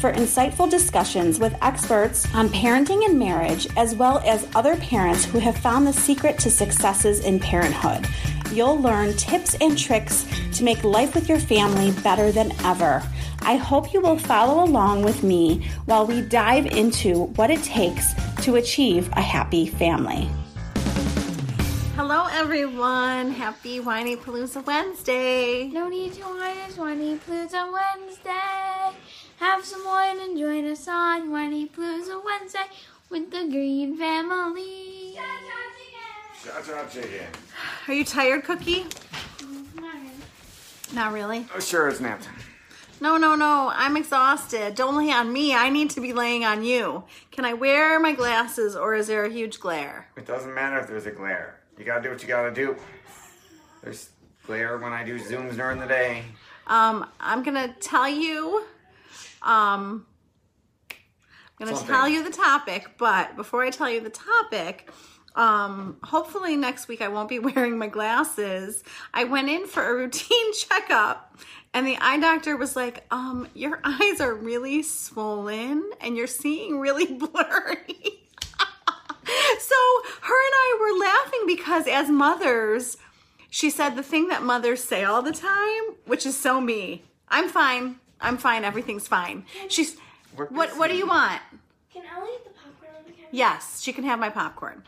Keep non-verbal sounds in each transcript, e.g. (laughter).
for insightful discussions with experts on parenting and marriage, as well as other parents who have found the secret to successes in parenthood. You'll learn tips and tricks to make life with your family better than ever. I hope you will follow along with me while we dive into what it takes to achieve a happy family. Hello, everyone. Happy Whinypaluza Wednesday. No need to whine, it's Whinypaluza Wednesday. Have some wine and join us on Whinypaluza Wednesday with the Greene family. Cha cha chicken. Are you tired, Cookie? Not really. Oh, sure it's not. No, no, no. I'm exhausted. Don't lay on me. I need to be laying on you. Can I wear my glasses or is there a huge glare? It doesn't matter if there's a glare. You gotta do what you gotta do. There's glare when I do zooms during the day. Um, I'm gonna tell you. Um, I'm gonna tell you the topic, but before I tell you the topic, um, hopefully next week I won't be (laughs) wearing my glasses. I went in for a routine (laughs) checkup, and the eye doctor was like, "Um, your eyes are really swollen, and you're seeing really (laughs) blurry." so her and I were laughing because as mothers, she said the thing that mothers say all the time, which is so me. I'm fine. I'm fine. Everything's fine. She's what what do you want? Can Ellie eat the popcorn on the camera? Yes, she can have my popcorn.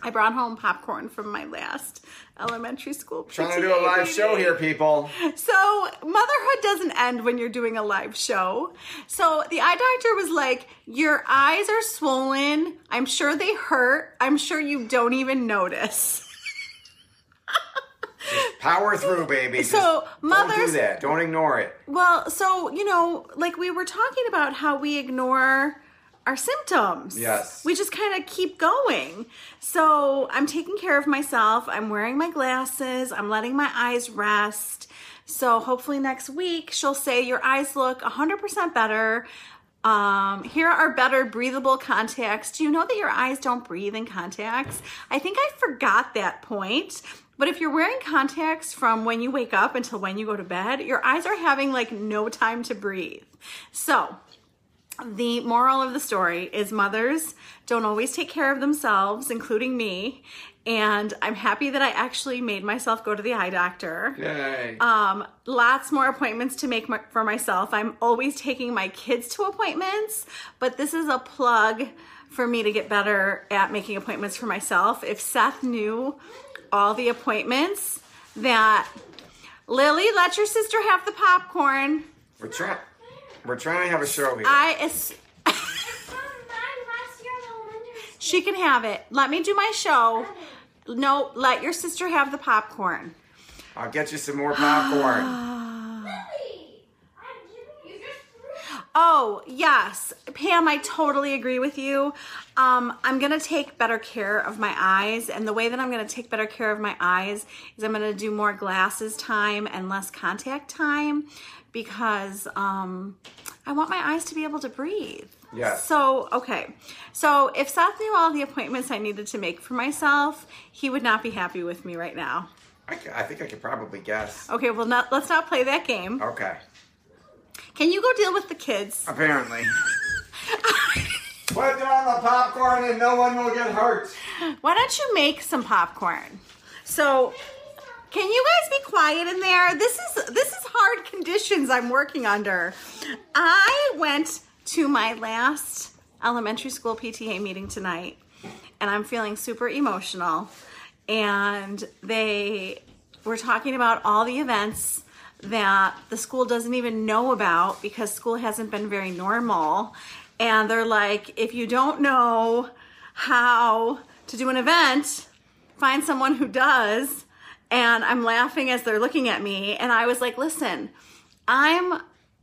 I brought home popcorn from my last elementary school. Trying to do a live show here, people. So motherhood doesn't end when you're doing a live show. So the eye doctor was like, "Your eyes are swollen. I'm sure they hurt. I'm sure you don't even notice." Power through, baby. So, Just don't do that. Don't ignore it. Well, so you know, like we were talking about how we ignore our symptoms. Yes. We just kind of keep going. So I'm taking care of myself. I'm wearing my glasses. I'm letting my eyes rest. So hopefully next week she'll say your eyes look 100% better. Um, here are better breathable contacts. Do you know that your eyes don't breathe in contacts? I think I forgot that point. But if you're wearing contacts from when you wake up until when you go to bed, your eyes are having like no time to breathe. So, the moral of the story is mothers don't always take care of themselves, including me. And I'm happy that I actually made myself go to the eye doctor. Yay. Um, lots more appointments to make my, for myself. I'm always taking my kids to appointments, but this is a plug for me to get better at making appointments for myself. If Seth knew all the appointments that Lily, let your sister have the popcorn. we're trying. We're trying to have a show here. I is Mom, mine last year in elementary school. she can have it. Let me do my show. No, let your sister have the popcorn. I'll get you some more popcorn. (sighs) Lily! I'm giving you just three. Oh, yes. Pam, I totally agree with you. Um, I'm going to take better care of my eyes. And the way that I'm going to take better care of my eyes is I'm going to do more glasses time and less contact time because um, I want my eyes to be able to breathe. Yes. So, okay. So, if Seth knew all the appointments I needed to make for myself, he would not be happy with me right now. I, I think I could probably guess. Okay, well, not, let's not play that game. Okay. Can you go deal with the kids? Apparently. (laughs) Put down the popcorn and no one will get hurt. Why don't you make some popcorn? So, can you guys be quiet in there? This is this is hard conditions I'm working under. I went to my last elementary school PTA meeting tonight, and I'm feeling super emotional. And they were talking about all the events that the school doesn't even know about because school hasn't been very normal. And they're like, if you don't know how to do an event, find someone who does. And I'm laughing as they're looking at me. And I was like, listen, I'm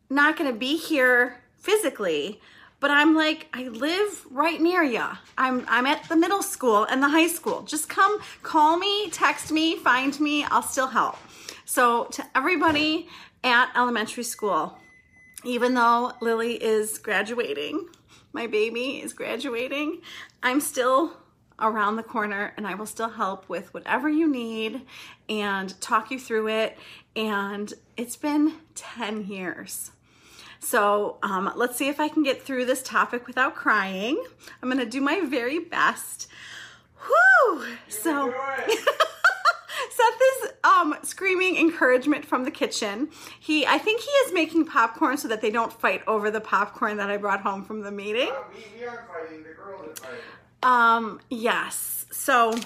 not going to be here physically, but I'm like, I live right near you. I'm I'm at the middle school and the high school. Just come call me, text me, find me. I'll still help. So to everybody at elementary school, even though Lily is graduating, my baby is graduating, I'm still around the corner and I will still help with whatever you need and talk you through it. And it's been 10 years. So um, let's see if I can get through this topic without crying. I'm going to do my very best. Whew! So. (laughs) Seth is um, screaming encouragement from the kitchen. He, I think he is making popcorn so that they don't fight over the popcorn that I brought home from the meeting. Uh, we, we are fighting. The girls are fighting. Um, yes. So,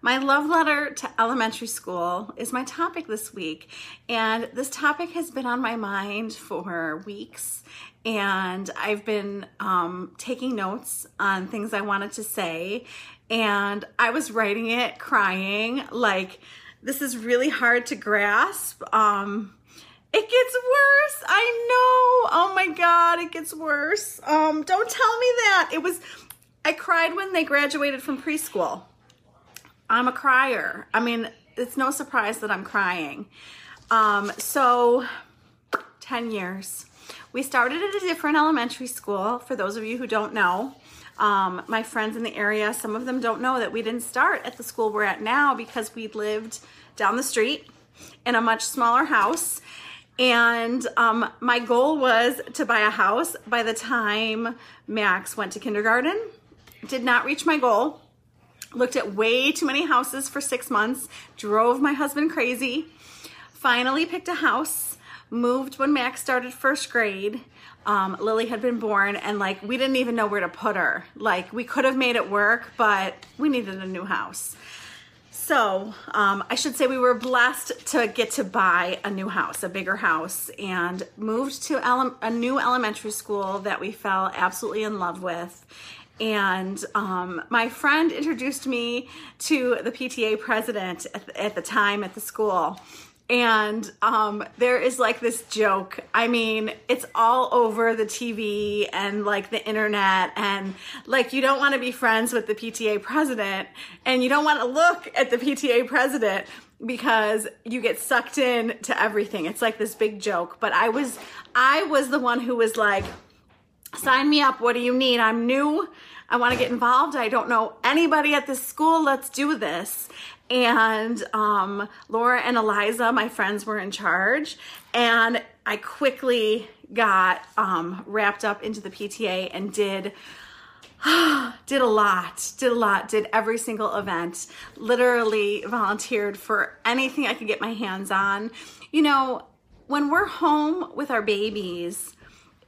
my love letter to elementary school is my topic this week. And this topic has been on my mind for weeks. And I've been um, taking notes on things I wanted to say. And I was writing it crying. Like, this is really hard to grasp. Um, it gets worse. I know. Oh my God, it gets worse. Um, don't tell me that. It was, I cried when they graduated from preschool. I'm a crier. I mean, it's no surprise that I'm crying. Um, so, 10 years. We started at a different elementary school, for those of you who don't know. Um, my friends in the area, some of them don't know that we didn't start at the school we're at now because we lived down the street in a much smaller house. And um, my goal was to buy a house by the time Max went to kindergarten. Did not reach my goal looked at way too many houses for six months, drove my husband crazy, finally picked a house, moved when Max started first grade. Um, Lily had been born, and like we didn't even know where to put her. Like we could have made it work, but we needed a new house. So um, I should say we were blessed to get to buy a new house, a bigger house, and moved to ele- a new elementary school that we fell absolutely in love with and um, my friend introduced me to the PTA president at the, at the time at the school. And um, there is like this joke. I mean, it's all over the TV and like the internet. And like, you don't want to be friends with the PTA president and you don't want to look at the PTA president because you get sucked in to everything. It's like this big joke. But I was, I was the one who was like, sign me up. What do you need? I'm new. I want to get involved. I don't know anybody at this school. Let's do this. And um, Laura and Eliza, my friends, were in charge. And I quickly got um, wrapped up into the PTA and did (sighs) did a lot, did a lot, did every single event, literally volunteered for anything I could get my hands on. You know, when we're home with our babies,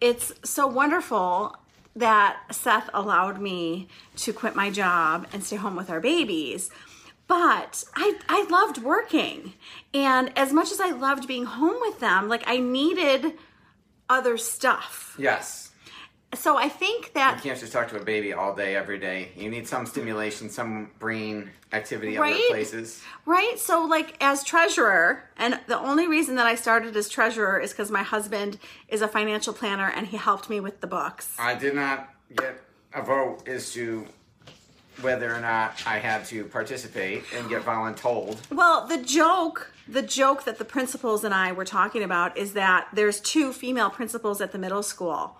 it's so wonderful that Seth allowed me to quit my job and stay home with our babies. But I, I loved working. And as much as I loved being home with them, like I needed other stuff. Yes. So I think that You can't just talk to a baby all day, every day. You need some stimulation, some brain activity other places. Right? So, like, as treasurer, and the only reason that I started as treasurer is because my husband is a financial planner and he helped me with the books. I did not get a vote as to whether or not I had to participate and get voluntold. Well, the joke, the joke that the principals and I were talking about is that there's two female principals at the middle school.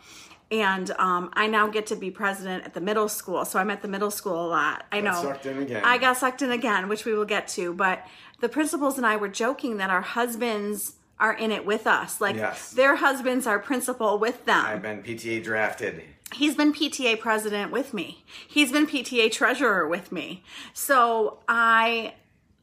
And um, I now get to be president at the middle school. So I'm at the middle school a lot. I know. sucked in again. I got sucked in again, which we will get to. But the principals and I were joking that our husbands are in it with us. Like Yes. their husbands are principal with them. I've been PTA drafted. He's been PTA president with me. He's been PTA treasurer with me. So I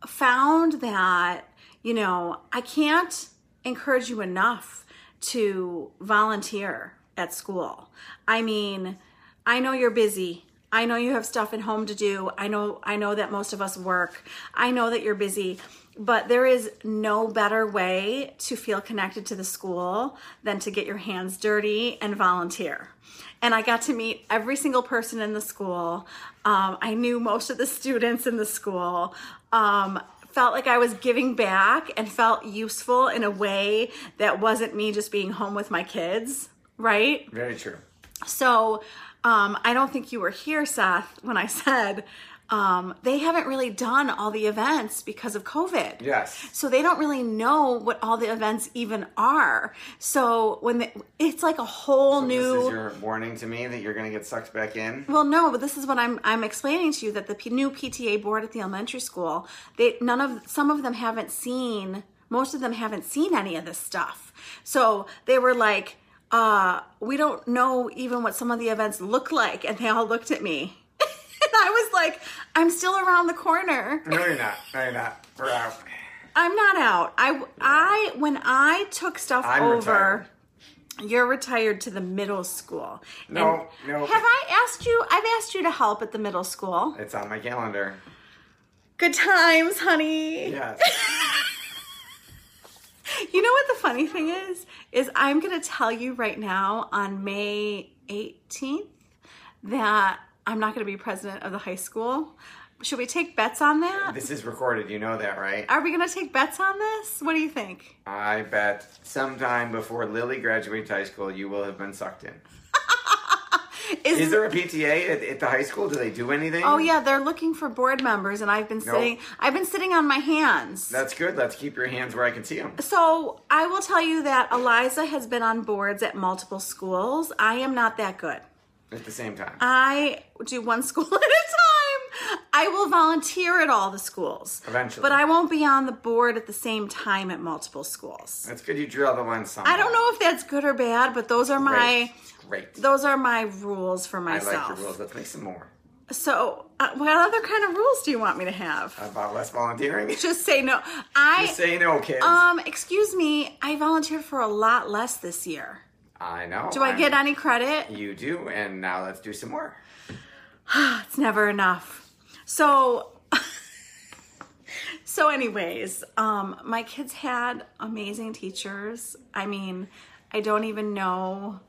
found that, you know, I can't encourage you enough to volunteer at school. I mean, I know you're busy. I know you have stuff at home to do. I know I know that most of us work. I know that you're busy, but there is no better way to feel connected to the school than to get your hands dirty and volunteer. And I got to meet every single person in the school. Um, I knew most of the students in the school. Um, felt like I was giving back and felt useful in a way that wasn't me just being home with my kids, right? Very true. So um, I don't think you were here, Seth, when I (laughs) said um, they haven't really done all the events because of COVID. Yes. So they don't really know what all the events even are. So when they, it's like a whole So new. This is your warning to me that you're going to get sucked back in. Well, no, but this is what I'm I'm explaining to you that the P- new PTA board at the elementary school, they none of some of them haven't seen most of them haven't seen any of this stuff. So they were like, uh, we don't know even what some of the events look like, and they all looked at me. And (laughs) I was like, I'm still around the corner. No, you're not. No, you're not. We're out. I'm not out. I I when I took stuff I'm over retired. you're retired to the middle school. No, And no. Have I asked you? I've asked you to help at the middle school. It's on my calendar. Good times, honey. Yes. (laughs) You know what the funny thing is? Is I'm going to tell you right now on May 18th that I'm not going to be president of the high school. Should we take bets on that? this is recorded. You know that, right? Are we going to take bets on this? What do you think? I bet sometime before Lily graduates high school, you will have been sucked in. (laughs) Is there a PTA at, at the high school? Do they do anything? Oh yeah, they're looking for board members, and I've been sitting. I've been sitting on my hands. That's good. Let's keep your hands where I can see them. so I will tell you that Eliza has been on boards at multiple schools. I am not that good. At the same time. I do one school (laughs) at a time. I will volunteer at all the schools. Eventually. But I won't be on the board at the same time at multiple schools. That's good. You draw the line somewhere. I don't know if that's good or bad, but those are my Great. Great. those are my rules for myself. I like your rules. Let's make some more. So, uh, what other kind of rules do you want me to have? About less volunteering? (laughs) Just say no. I Just say no, kids. um excuse me, I volunteered for a lot less this year. I know. Do I I'm- get any credit? You do, and now let's do some more. (sighs) It's never enough. So (laughs) so anyways, um my kids had amazing teachers. I mean, I don't even know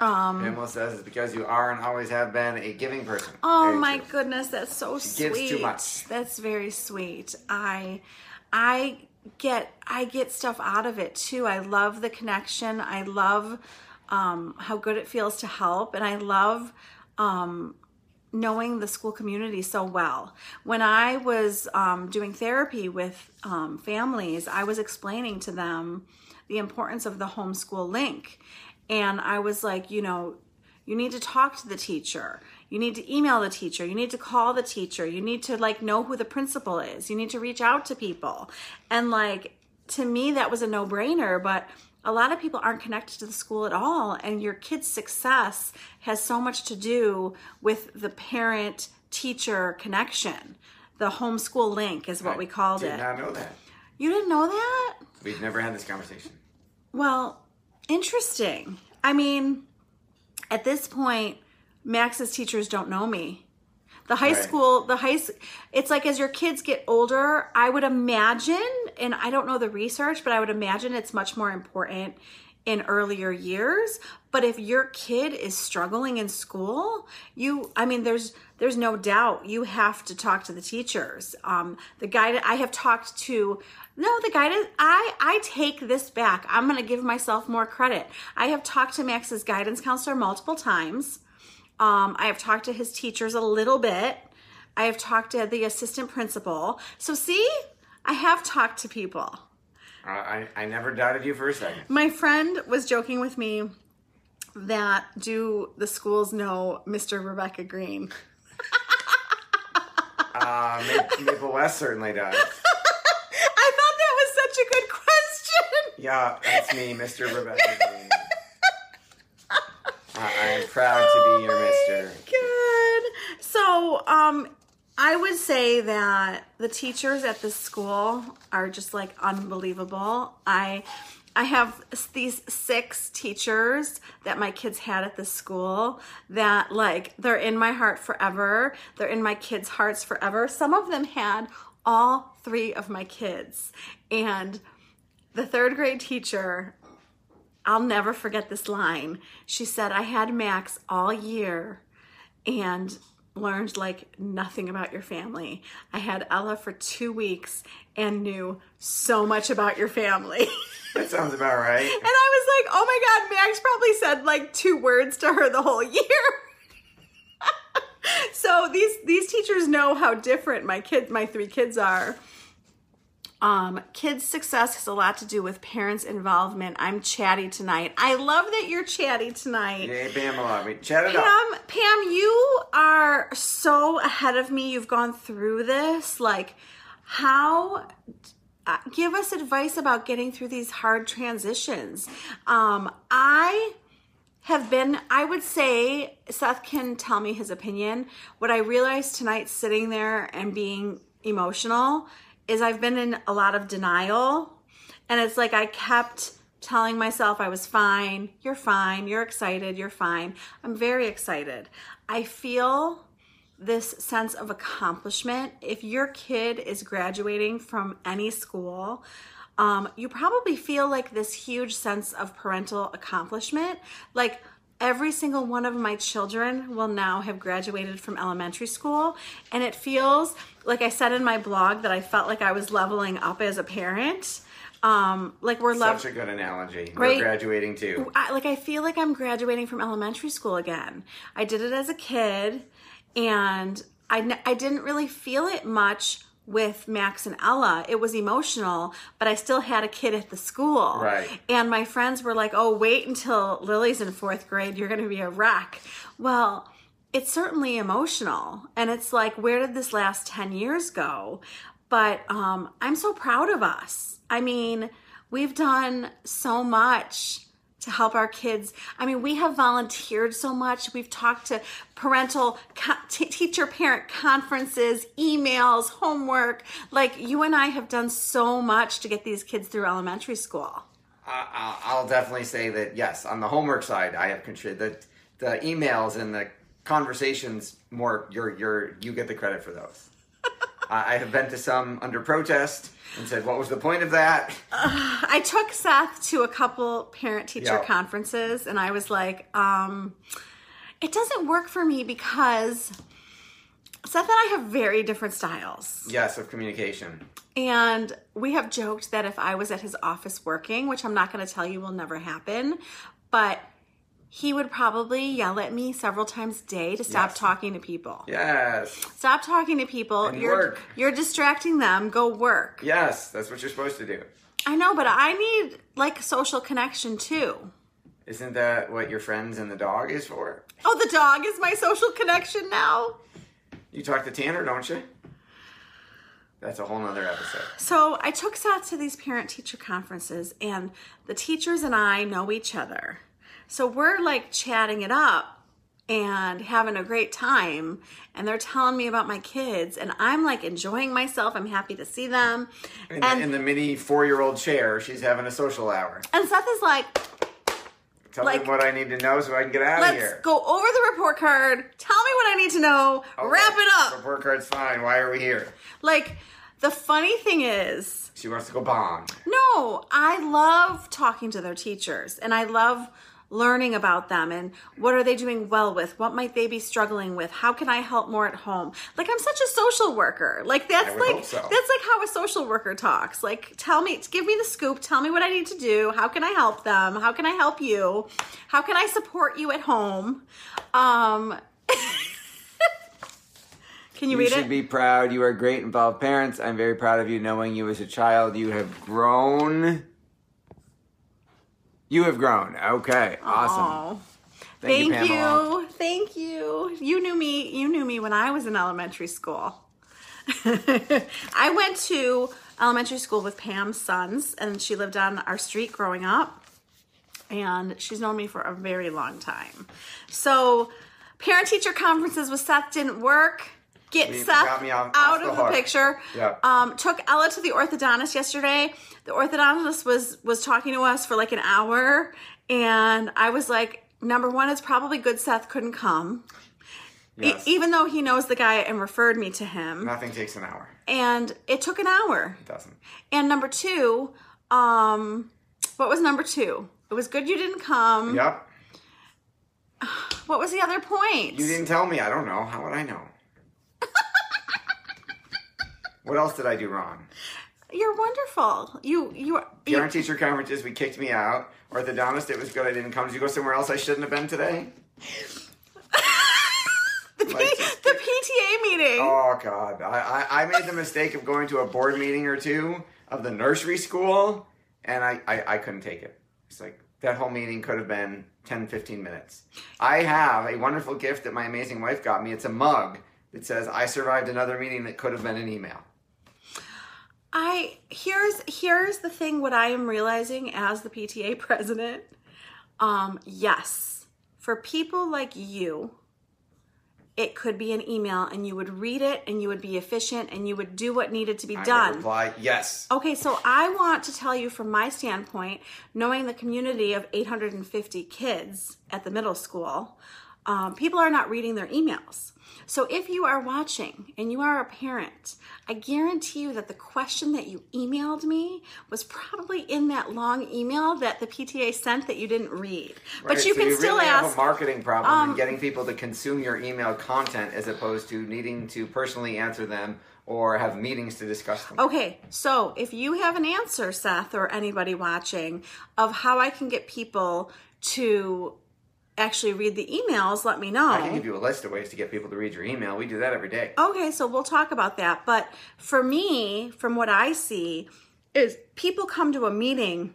Um, Pamela says it's because you are and always have been a giving person. Oh Very my true. goodness, that's so gives sweet. too much. That's very sweet. I I get I get stuff out of it too. I love the connection. I love um, how good it feels to help, and I love um, knowing the school community so well. When I was um, doing therapy with um, families, I was explaining to them the importance of the homeschool link. And I was like, you know, you need to talk to the teacher. You need to email the teacher. You need to call the teacher. You need to like know who the principal is. You need to reach out to people. And like, to me, that was a no brainer, but a lot of people aren't connected to the school at all and your kid's success has so much to do with the parent teacher connection the homeschool link is what we called Did it Did not know that. you didn't know that We've never had this conversation. well interesting i mean at this point max's teachers don't know me. The high Right. school the high it's like as your kids get older i would imagine and i don't know the research but i would imagine it's much more important in earlier years. But if your kid is struggling in school you i mean there's there's no doubt you have to talk to the teachers. Um the guy i have talked to no the guidance i i take this back. I'm gonna give myself more credit. I have talked to max's guidance counselor multiple times um, I have talked to his teachers a little bit. I have talked to the assistant principal. So, see, I have talked to people. Uh, I, I never doubted you for a second. My friend was joking with me that do the schools know Mr. Rebecca Greene? (laughs) Uh, Ma- Maple West certainly does. (laughs) I thought that was such a good question. Yeah, that's me, Mr. Rebecca Greene. I am proud to be your mister. Good. So, um, I would say that the teachers at this school are just like unbelievable. I I have these six teachers that my kids had at the school that like they're in my heart forever. They're in my kids' hearts forever. Some of them had all three of my kids. And the third grade teacher, I'll never forget this line. She said, I had Max all year and learned like nothing about your family. I had Ella for two weeks and knew so much about your family. (laughs) That sounds about right. and I was like, oh my God, Max probably said like two words to her the whole year. (laughs) so these these teachers know how different my kids, my three kids are. Um, kids' success has a lot to do with parents' involvement. I'm chatty tonight. I love that you're chatty tonight. Yeah, Pamela, me chat it Pam, up. Pam, you are so ahead of me. You've gone through this. Like, how uh, give us advice about getting through these hard transitions. Um, I have been, I would say, Seth can tell me his opinion. What I realized tonight sitting there and being emotional is I've been in a lot of denial. And it's like I kept telling myself I was fine, you're fine, you're excited, you're fine. I'm very excited. I feel this sense of accomplishment. If your kid is graduating from any school, um, you probably feel like this huge sense of parental accomplishment. Like every single one of my children will now have graduated from elementary school. And it feels like I said in my blog that I felt like I was leveling up as a parent. Um, like we're such a good analogy. Right? We're graduating too. I, like I feel like I'm graduating from elementary school again. I did it as a kid and I, I didn't really feel it much with Max and Ella. It was emotional, but I still had a kid at the school. Right. And my friends were like, oh, wait until Lily's in fourth grade. You're going to be a wreck. Well, it's certainly emotional. And it's like, where did this last 10 years go? But um, I'm so proud of us. I mean, we've done so much to help our kids. I mean, we have volunteered so much. We've talked to parental t- teacher parent conferences, emails, homework. Like you and I have done so much to get these kids through elementary school. Uh, I'll definitely say that yes, on the homework side, I have contributed the, the emails and the conversations. More, you're you're you get the credit for those. (laughs) I have been to some under protest and said, "What was the point of that?" Uh, I took Seth to a couple parent teacher Yep. conferences, and I was like, um, "It doesn't work for me because Seth and I have very different styles." Yes, of communication. And we have joked that if I was at his office working, which I'm not going to tell you will never happen, but he would probably yell at me several times a day to stop Yes. talking to people. Yes, Stop talking to people. And you're work. you're distracting them. Go work. yes, that's what you're supposed to do. I know, but I need like social connection too. Isn't that what your friends and the dog is for? Oh, the dog is my social connection now. You talk to Tanner, don't you? That's a whole nother episode. So I took Seth to these parent teacher conferences, and the teachers and I know each other. So we're like chatting it up and having a great time. And they're telling me about my kids, and I'm like enjoying myself. I'm happy to see them. In, and, the, in the mini four-year-old chair, she's having a social hour. and Seth is like, Tell Like- me what I need to know so I can get out of here. let's go over the report card. Tell me what I need to know. Okay, Wrap it up. Report card's fine. Why are we here? Like, the funny thing is, She wants to go bomb. No, I love talking to their teachers and I love learning about them and what are they doing well with? What might they be struggling with? How can I help more at home? Like I'm such a social worker. Like that's like so. that's like how a social worker talks. Like tell me, give me the scoop, tell me what I need to do. How can I help them? How can I help you? How can I support you at home? Um (laughs) Can you, You read should it? be proud. You are great, involved parents. I'm very proud of you. Knowing you as a child, you have grown. You have grown. Okay, awesome. Aw. Thank, Thank, you, you, Thank you. You knew me. You knew me when I was in elementary school. (laughs) I went to elementary school with Pam's sons, and she lived on our street growing up. And she's known me for a very long time. So, parent teacher conferences with Seth didn't work. Get You Seth off- out off the of the hook. picture. Yeah. Um, took Ella to the orthodontist yesterday. The orthodontist was was talking to us for like an hour, and I was like, number one, it's probably good Seth couldn't come, E- even though he knows the guy and referred me to him. Nothing takes an hour. And it took an hour. It doesn't. And number two, um, what was number two? It was good you didn't come. Yep. (sighs) What was the other point? You didn't tell me. I don't know. How would I know? What else did I do wrong? You're wonderful. You you are. Parent teacher conferences, we kicked me out. Orthodontist, it was good I didn't come. Did you go somewhere else I shouldn't have been today? (laughs) the, P- like, the PTA meeting. Oh God, I, I, I made the mistake of going to a board meeting or two of the nursery school, and I, I, I couldn't take it. It's like that whole meeting could have been 10, 15 minutes. I have a wonderful gift that my amazing wife got me. It's a mug that says I survived another meeting that could have been an email. I here's here's the thing what I am realizing as the PTA (laughs) president. Um yes, for people like you, it could be an email and you would read it and you would be efficient and you would do what needed to be I done. reply yes. Okay, so I want to tell you from my standpoint, knowing the community of 850 kids at the middle school, um, people are not reading their emails. So if you are watching and you are a parent, I guarantee you that the question that you emailed me was probably in that long email that the PTA sent that you didn't read. but Right, you so can you still really ask. have a marketing problem Um, in getting people to consume your email content as opposed to needing to personally answer them or have meetings to discuss them. Okay, so if you have an answer, Seth, or anybody watching, of how I can get people to actually read the emails, let me know. I can give you a list of ways to get people to read your email. We do that every day. Okay, so we'll talk about that. But for me, from what I see, is people come to a meeting,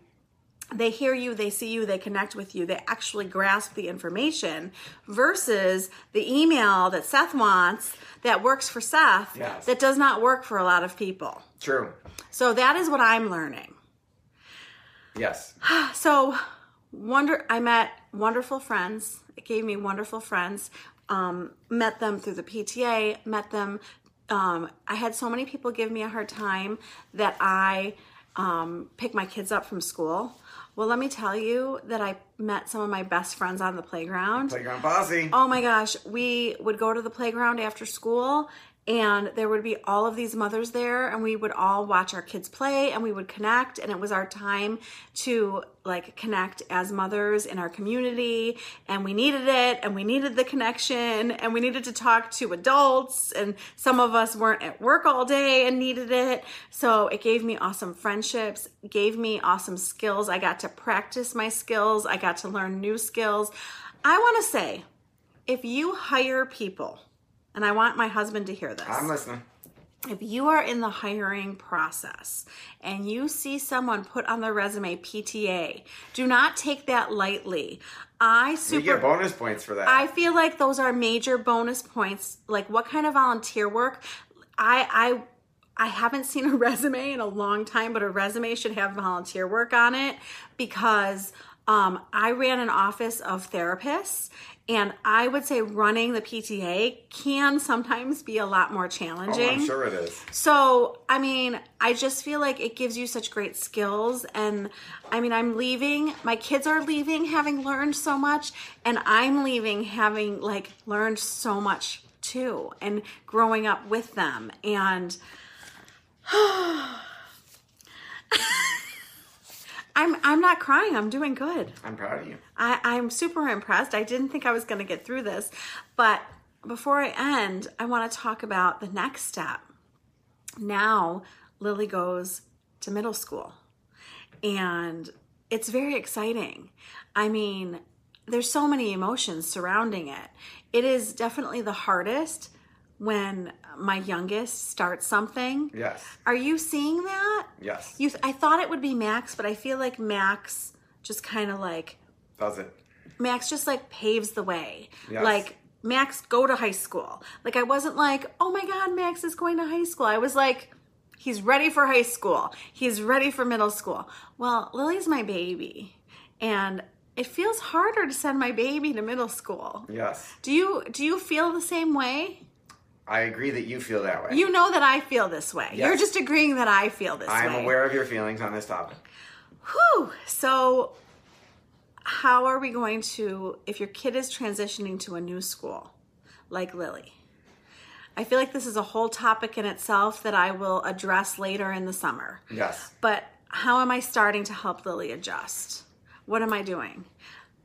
they hear you, they see you, they connect with you, they actually grasp the information versus the email that Seth wants that works for Seth Yes. that does not work for a lot of people. True. So that is what I'm learning. Yes. (sighs) So, wonder I met wonderful friends. It gave me wonderful friends. Um, met them through the PTA. Met them. Um, I had so many people give me a hard time that I um, pick my kids up from school. Well, let me tell you that I met some of my best friends on the playground. Playground posse. Oh my gosh, we would go to the playground after school and there would be all of these mothers there and we would all watch our kids play and we would connect and it was our time to like connect as mothers in our community and we needed it and we needed the connection and we needed to talk to adults and some of us weren't at work all day and needed it. So it gave me awesome friendships gave me awesome skills. I got to practice my skills. I got to learn new skills. I want to say if you hire people and i want my husband to hear this I'm listening. if you are in the hiring process and you see someone put on their resume PTA, do not take that lightly. I You super get bonus points for that. I feel like those are major bonus points. Like what kind of volunteer work? I I I haven't seen a (laughs) resume in a long time, but a resume should have volunteer work on it because um, I ran an office of therapists, and I would say running the PTA can sometimes be a lot more challenging. oh. I'm sure it is. So, I mean, I just feel like it gives you such great skills. And I mean, I'm leaving, my kids are leaving having learned so much, and I'm leaving having like learned so much too, and growing up with them. And (sighs) (sighs) (laughs) I'm I'm not crying. I'm doing good. I'm proud of you. I, I'm super impressed. I didn't think I was going to get through this. But before I end, I want to talk about the next step. Now, Lily goes to middle school, and it's very exciting. I mean, there's so many emotions surrounding it. It is definitely the hardest when my youngest starts something. Yes. Are you seeing that? Yes. You, I thought it would be Max, but I feel like Max just kind of like Does it? Max just like paves the way. Yes. Like Max go to high school. Like I wasn't like, "Oh my god, Max is going to high school." I was like, he's ready for high school. He's ready for middle school. Well, Lily's my baby. And it feels harder to send my baby to middle school. Yes. Do you do you feel the same way? I agree that you feel that way. You know that I feel this way. Yes. You're just agreeing that I feel this way. I am aware of your feelings on this topic. Whew. So, how are we going to, if your kid is transitioning to a new school, like Lily? I feel like this is a whole topic in itself that I will address later in the summer. Yes. But how am I starting to help Lily adjust? What am I doing?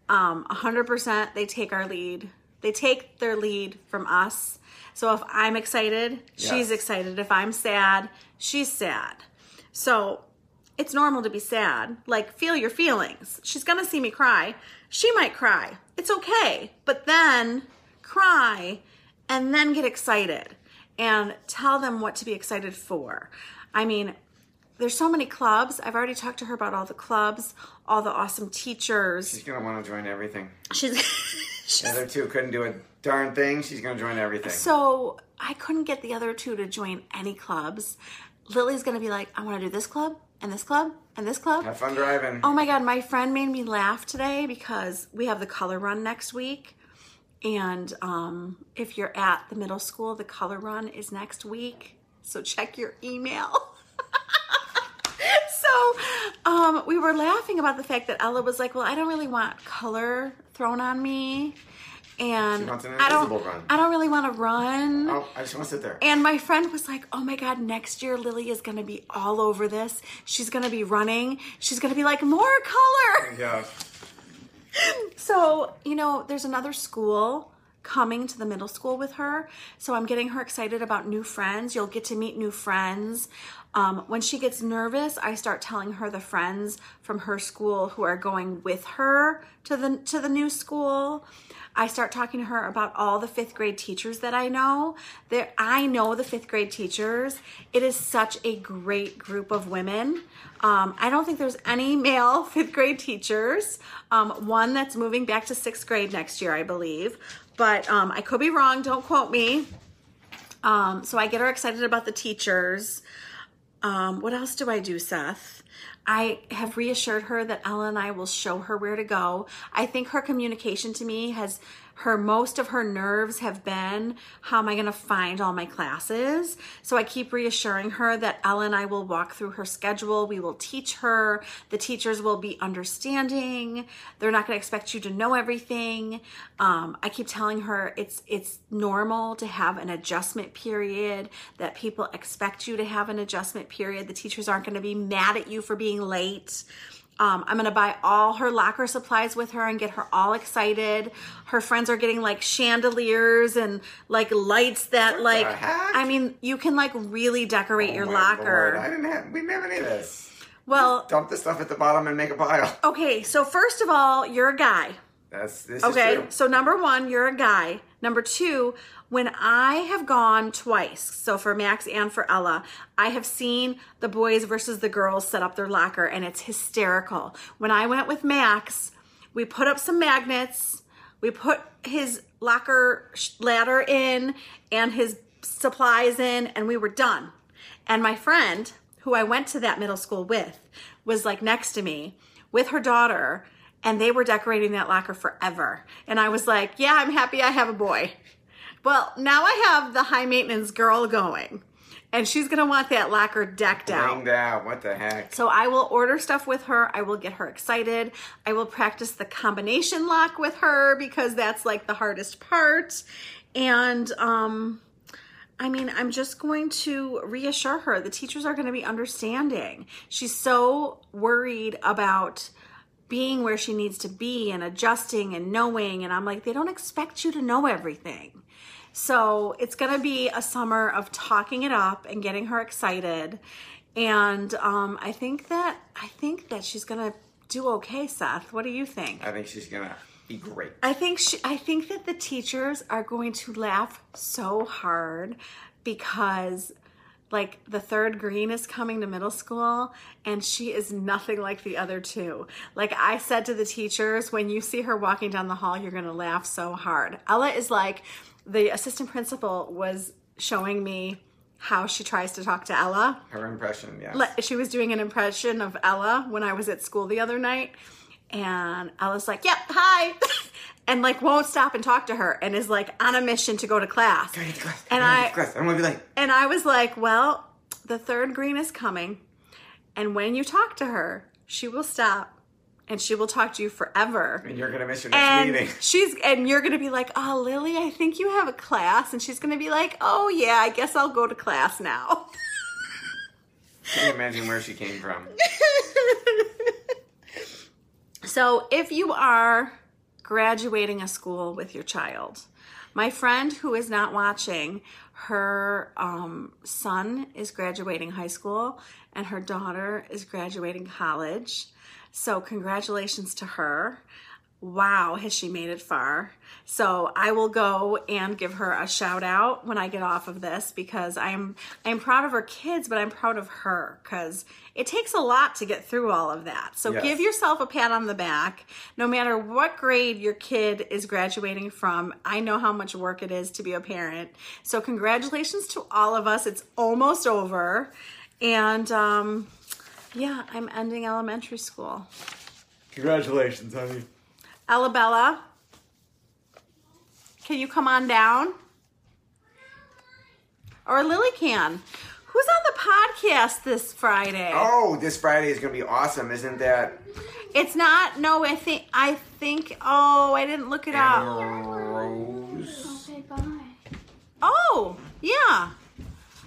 Um, 100% they take our lead. They take their lead from us. So if I'm excited, she's excited. If I'm sad, she's sad. So it's normal to be sad. Like, feel your feelings. She's gonna see me cry. She might cry. It's okay. But then cry and then get excited and tell them what to be excited for. I mean, there's so many clubs. I've already talked to her about all the clubs, all the awesome teachers. She's gonna want to join everything. She's, (laughs) The other two couldn't do a darn thing. She's gonna join everything. so I couldn't get the other two to join any clubs. Lily's gonna be like, I want to do this club and this club and this club. Have fun driving. Oh my god, my friend made me laugh today because we have the color run next week. And um, if you're at the middle school, the color run is next week. So check your email. (laughs) so um, we were laughing about the fact that Ella was like, Well, I don't really want color thrown on me. And an I don't run. I don't really want to run. Oh, I just want to sit there. And my friend was like, "Oh my god, next year Lily is going to be all over this. She's going to be running. She's going to be like more color." Yeah. (laughs) So, you know, there's another school coming to the middle school with her. So I'm getting her excited about new friends. You'll get to meet new friends. Um, when she gets nervous, I start telling her the friends from her school who are going with her to the to the new school. I start talking to her about all the fifth grade teachers that I know. That I know the fifth grade teachers. It is such a great group of women. Um, I don't think there's any male (laughs) fifth grade teachers. Um, one that's moving back to sixth grade next year, I believe. But um, I could be wrong. Don't quote me. Um, so I get her excited about the teachers. Um, what else do I do, Seth? I have reassured her that Ella and I will show her where to go. I think her communication to me has her most of her nerves have been how am I going to find all my classes? So I keep reassuring her that Ellen and I will walk through her schedule. We will teach her. The teachers will be understanding. They're not going to expect you to know everything. Um, I keep telling her it's it's normal to have an adjustment period. That people expect you to have an adjustment period. The teachers aren't going to be mad at you for being late. Um, I'm gonna buy all her lacquer supplies with her and get her all excited. Her friends are getting like chandeliers and like lights that What like? I mean you can like really decorate your Oh my locker. Lord, I didn't have. We didn't have any of this. well, Dump the stuff at the bottom and make a pile. okay, so first of all, you're a guy. That's this Okay, is true. so number one, you're a guy. Number two, when I have gone twice, so for Max and for Ella, I have seen the boys versus the girls set up their locker and it's hysterical. When I went with Max, we put up some magnets, we put his locker ladder in and his supplies in, and we were done. And my friend, who I went to that middle school with, was like next to me with her daughter, and they were decorating that locker forever. And I was like, yeah, I'm happy I have a boy. Well, now I have the high maintenance girl going, and she's gonna want that locker decked out. Blinged out. What the heck? So I will order stuff with her. I will get her excited. I will practice the combination lock with her because that's like the hardest part. And um I mean, I'm just going to reassure her the teachers are going to be understanding. She's so worried about being where she needs to be and adjusting and knowing and I'm like they don't expect you to know everything. So it's going to be a summer of talking it up and getting her excited. And um, I think that I think that she's going to do okay, Seth. What do you think? I think she's gonna be great. I think she, I think that the teachers are going to laugh so hard because like the third Greene is coming to middle school and she is nothing like the other two. Like I said to the teachers, when you see her walking down the hall, you're going to laugh so hard. Ella is like the assistant principal was showing me how she tries to talk to Ella. Her impression, yes. Le- she was doing an impression of Ella when I was at school the other night, and Ella's like, "Yep, hi," (laughs) and like won't stop and talk to her and is like on a mission to go to class. Gotta class. And I- class. I'm gonna be like, And I was like, well, the third Greene is coming. And when you talk to her, she will stop and she will talk to you forever. and you're gonna miss your next And meeting. (laughs) she's and you're gonna be like, oh Lily, I think you have a class, and she's gonna be like, oh yeah, I guess I'll go to class now. Can you imagine where she came from? (laughs) So, if you are graduating a school with your child, my friend who is not watching, her um, son is graduating high school and her daughter is graduating college. So, congratulations to her. Wow, has she made it far? So I will go and give her a shout out when I get off of this because I'm I'm proud of her kids, but I'm proud of her because it takes a lot to get through all of that. So Yes. give yourself a pat on the back. No matter what grade your kid is graduating from, I know how much work it is to be a parent. So congratulations to all of us. It's almost over, and um, yeah, I'm ending elementary school. Congratulations, honey. Alabella, can you come on down? Or Lily can. Who's on the podcast this Friday? Oh, this Friday is gonna be awesome, isn't that? It's not. No, I think. I think. Oh, I didn't look it up. Rose. Oh, yeah,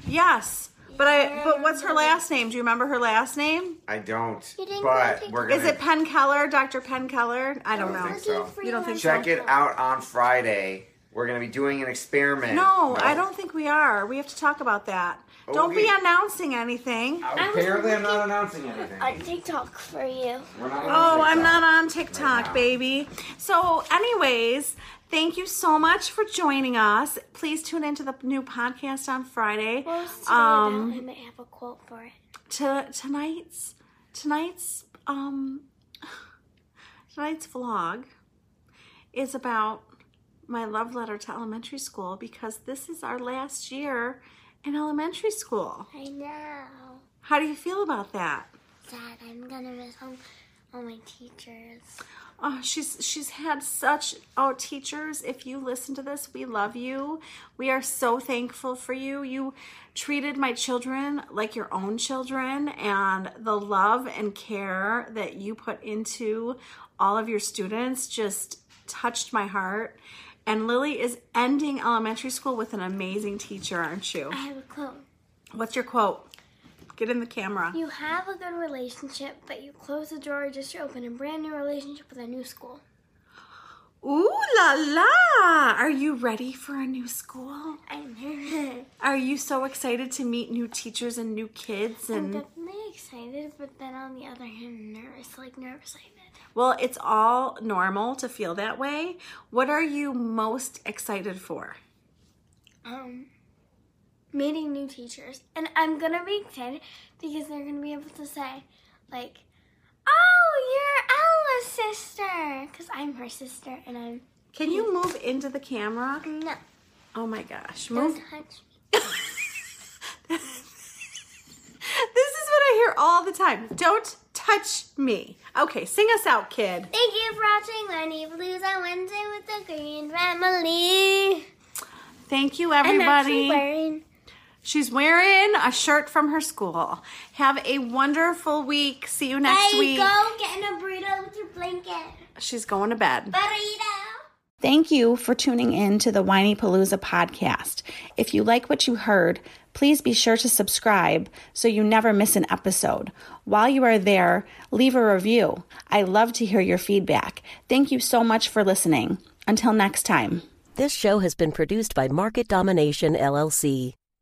yes. But I. But what's her last name? Do you remember her last name? I don't, You didn't but go we're gonna Is it Penn Keller, Dr. Penn Keller? I don't I don't know. think so. You don't think check so? it out on Friday. We're gonna be doing an experiment. No, I don't think we are. We have to talk about that. Oh, don't be Okay. announcing anything. Apparently, I'm not announcing anything. On TikTok for you. We're not Oh, on I'm TikTok. not on TikTok, now. baby. So, anyways, thank you so much for joining us. Please tune into the new podcast on Friday. Today Um? I might have a quote for it. To tonight's tonight's um (sighs) tonight's vlog is about my love letter to elementary school because this is our last year in elementary school. I know. How do you feel about that? Sad. I'm gonna miss all, all my teachers. Oh, she's she's had such oh teachers, if you listen to this, we love you. We are so thankful for you. You treated my children like your own children and the love and care that you put into all of your students just touched my heart. And Lily is ending elementary school with an amazing teacher, aren't you? I have a quote. What's your quote? Get in the camera. You have a good relationship, but you close the door just to open a brand new relationship with a new school. Ooh la la! Are you ready for a new school? I'm nervous. Are you so excited to meet new teachers and new kids? I'm And definitely excited, but then on the other hand, nervous, like nervous excited. well, it's all normal to feel that way. What are you most excited for? Um, meeting new teachers, and I'm gonna be excited because they're gonna be able to say, like, "Oh, you're Ella's sister," because I'm her sister, and I'm Can you move into the camera? no. Oh my gosh, Move. Don't touch me. (laughs) this is what I hear all the time. Don't touch me. Okay, sing us out, kid. Thank you for watching Lenny Blues on Wednesday with the Greene Family. Thank you, everybody. Wearing. She's wearing a shirt from her school. Have a wonderful week. See you next There you week. go, getting a burrito with your blanket. She's going to bed. Burrito. Thank you for tuning in to the Whinypaluza podcast. If you like what you heard, please be sure to subscribe so you never miss an episode. While you are there, leave a review. I love to hear your feedback. Thank you so much for listening. Until next time. This show has been produced by Market Domination LLC.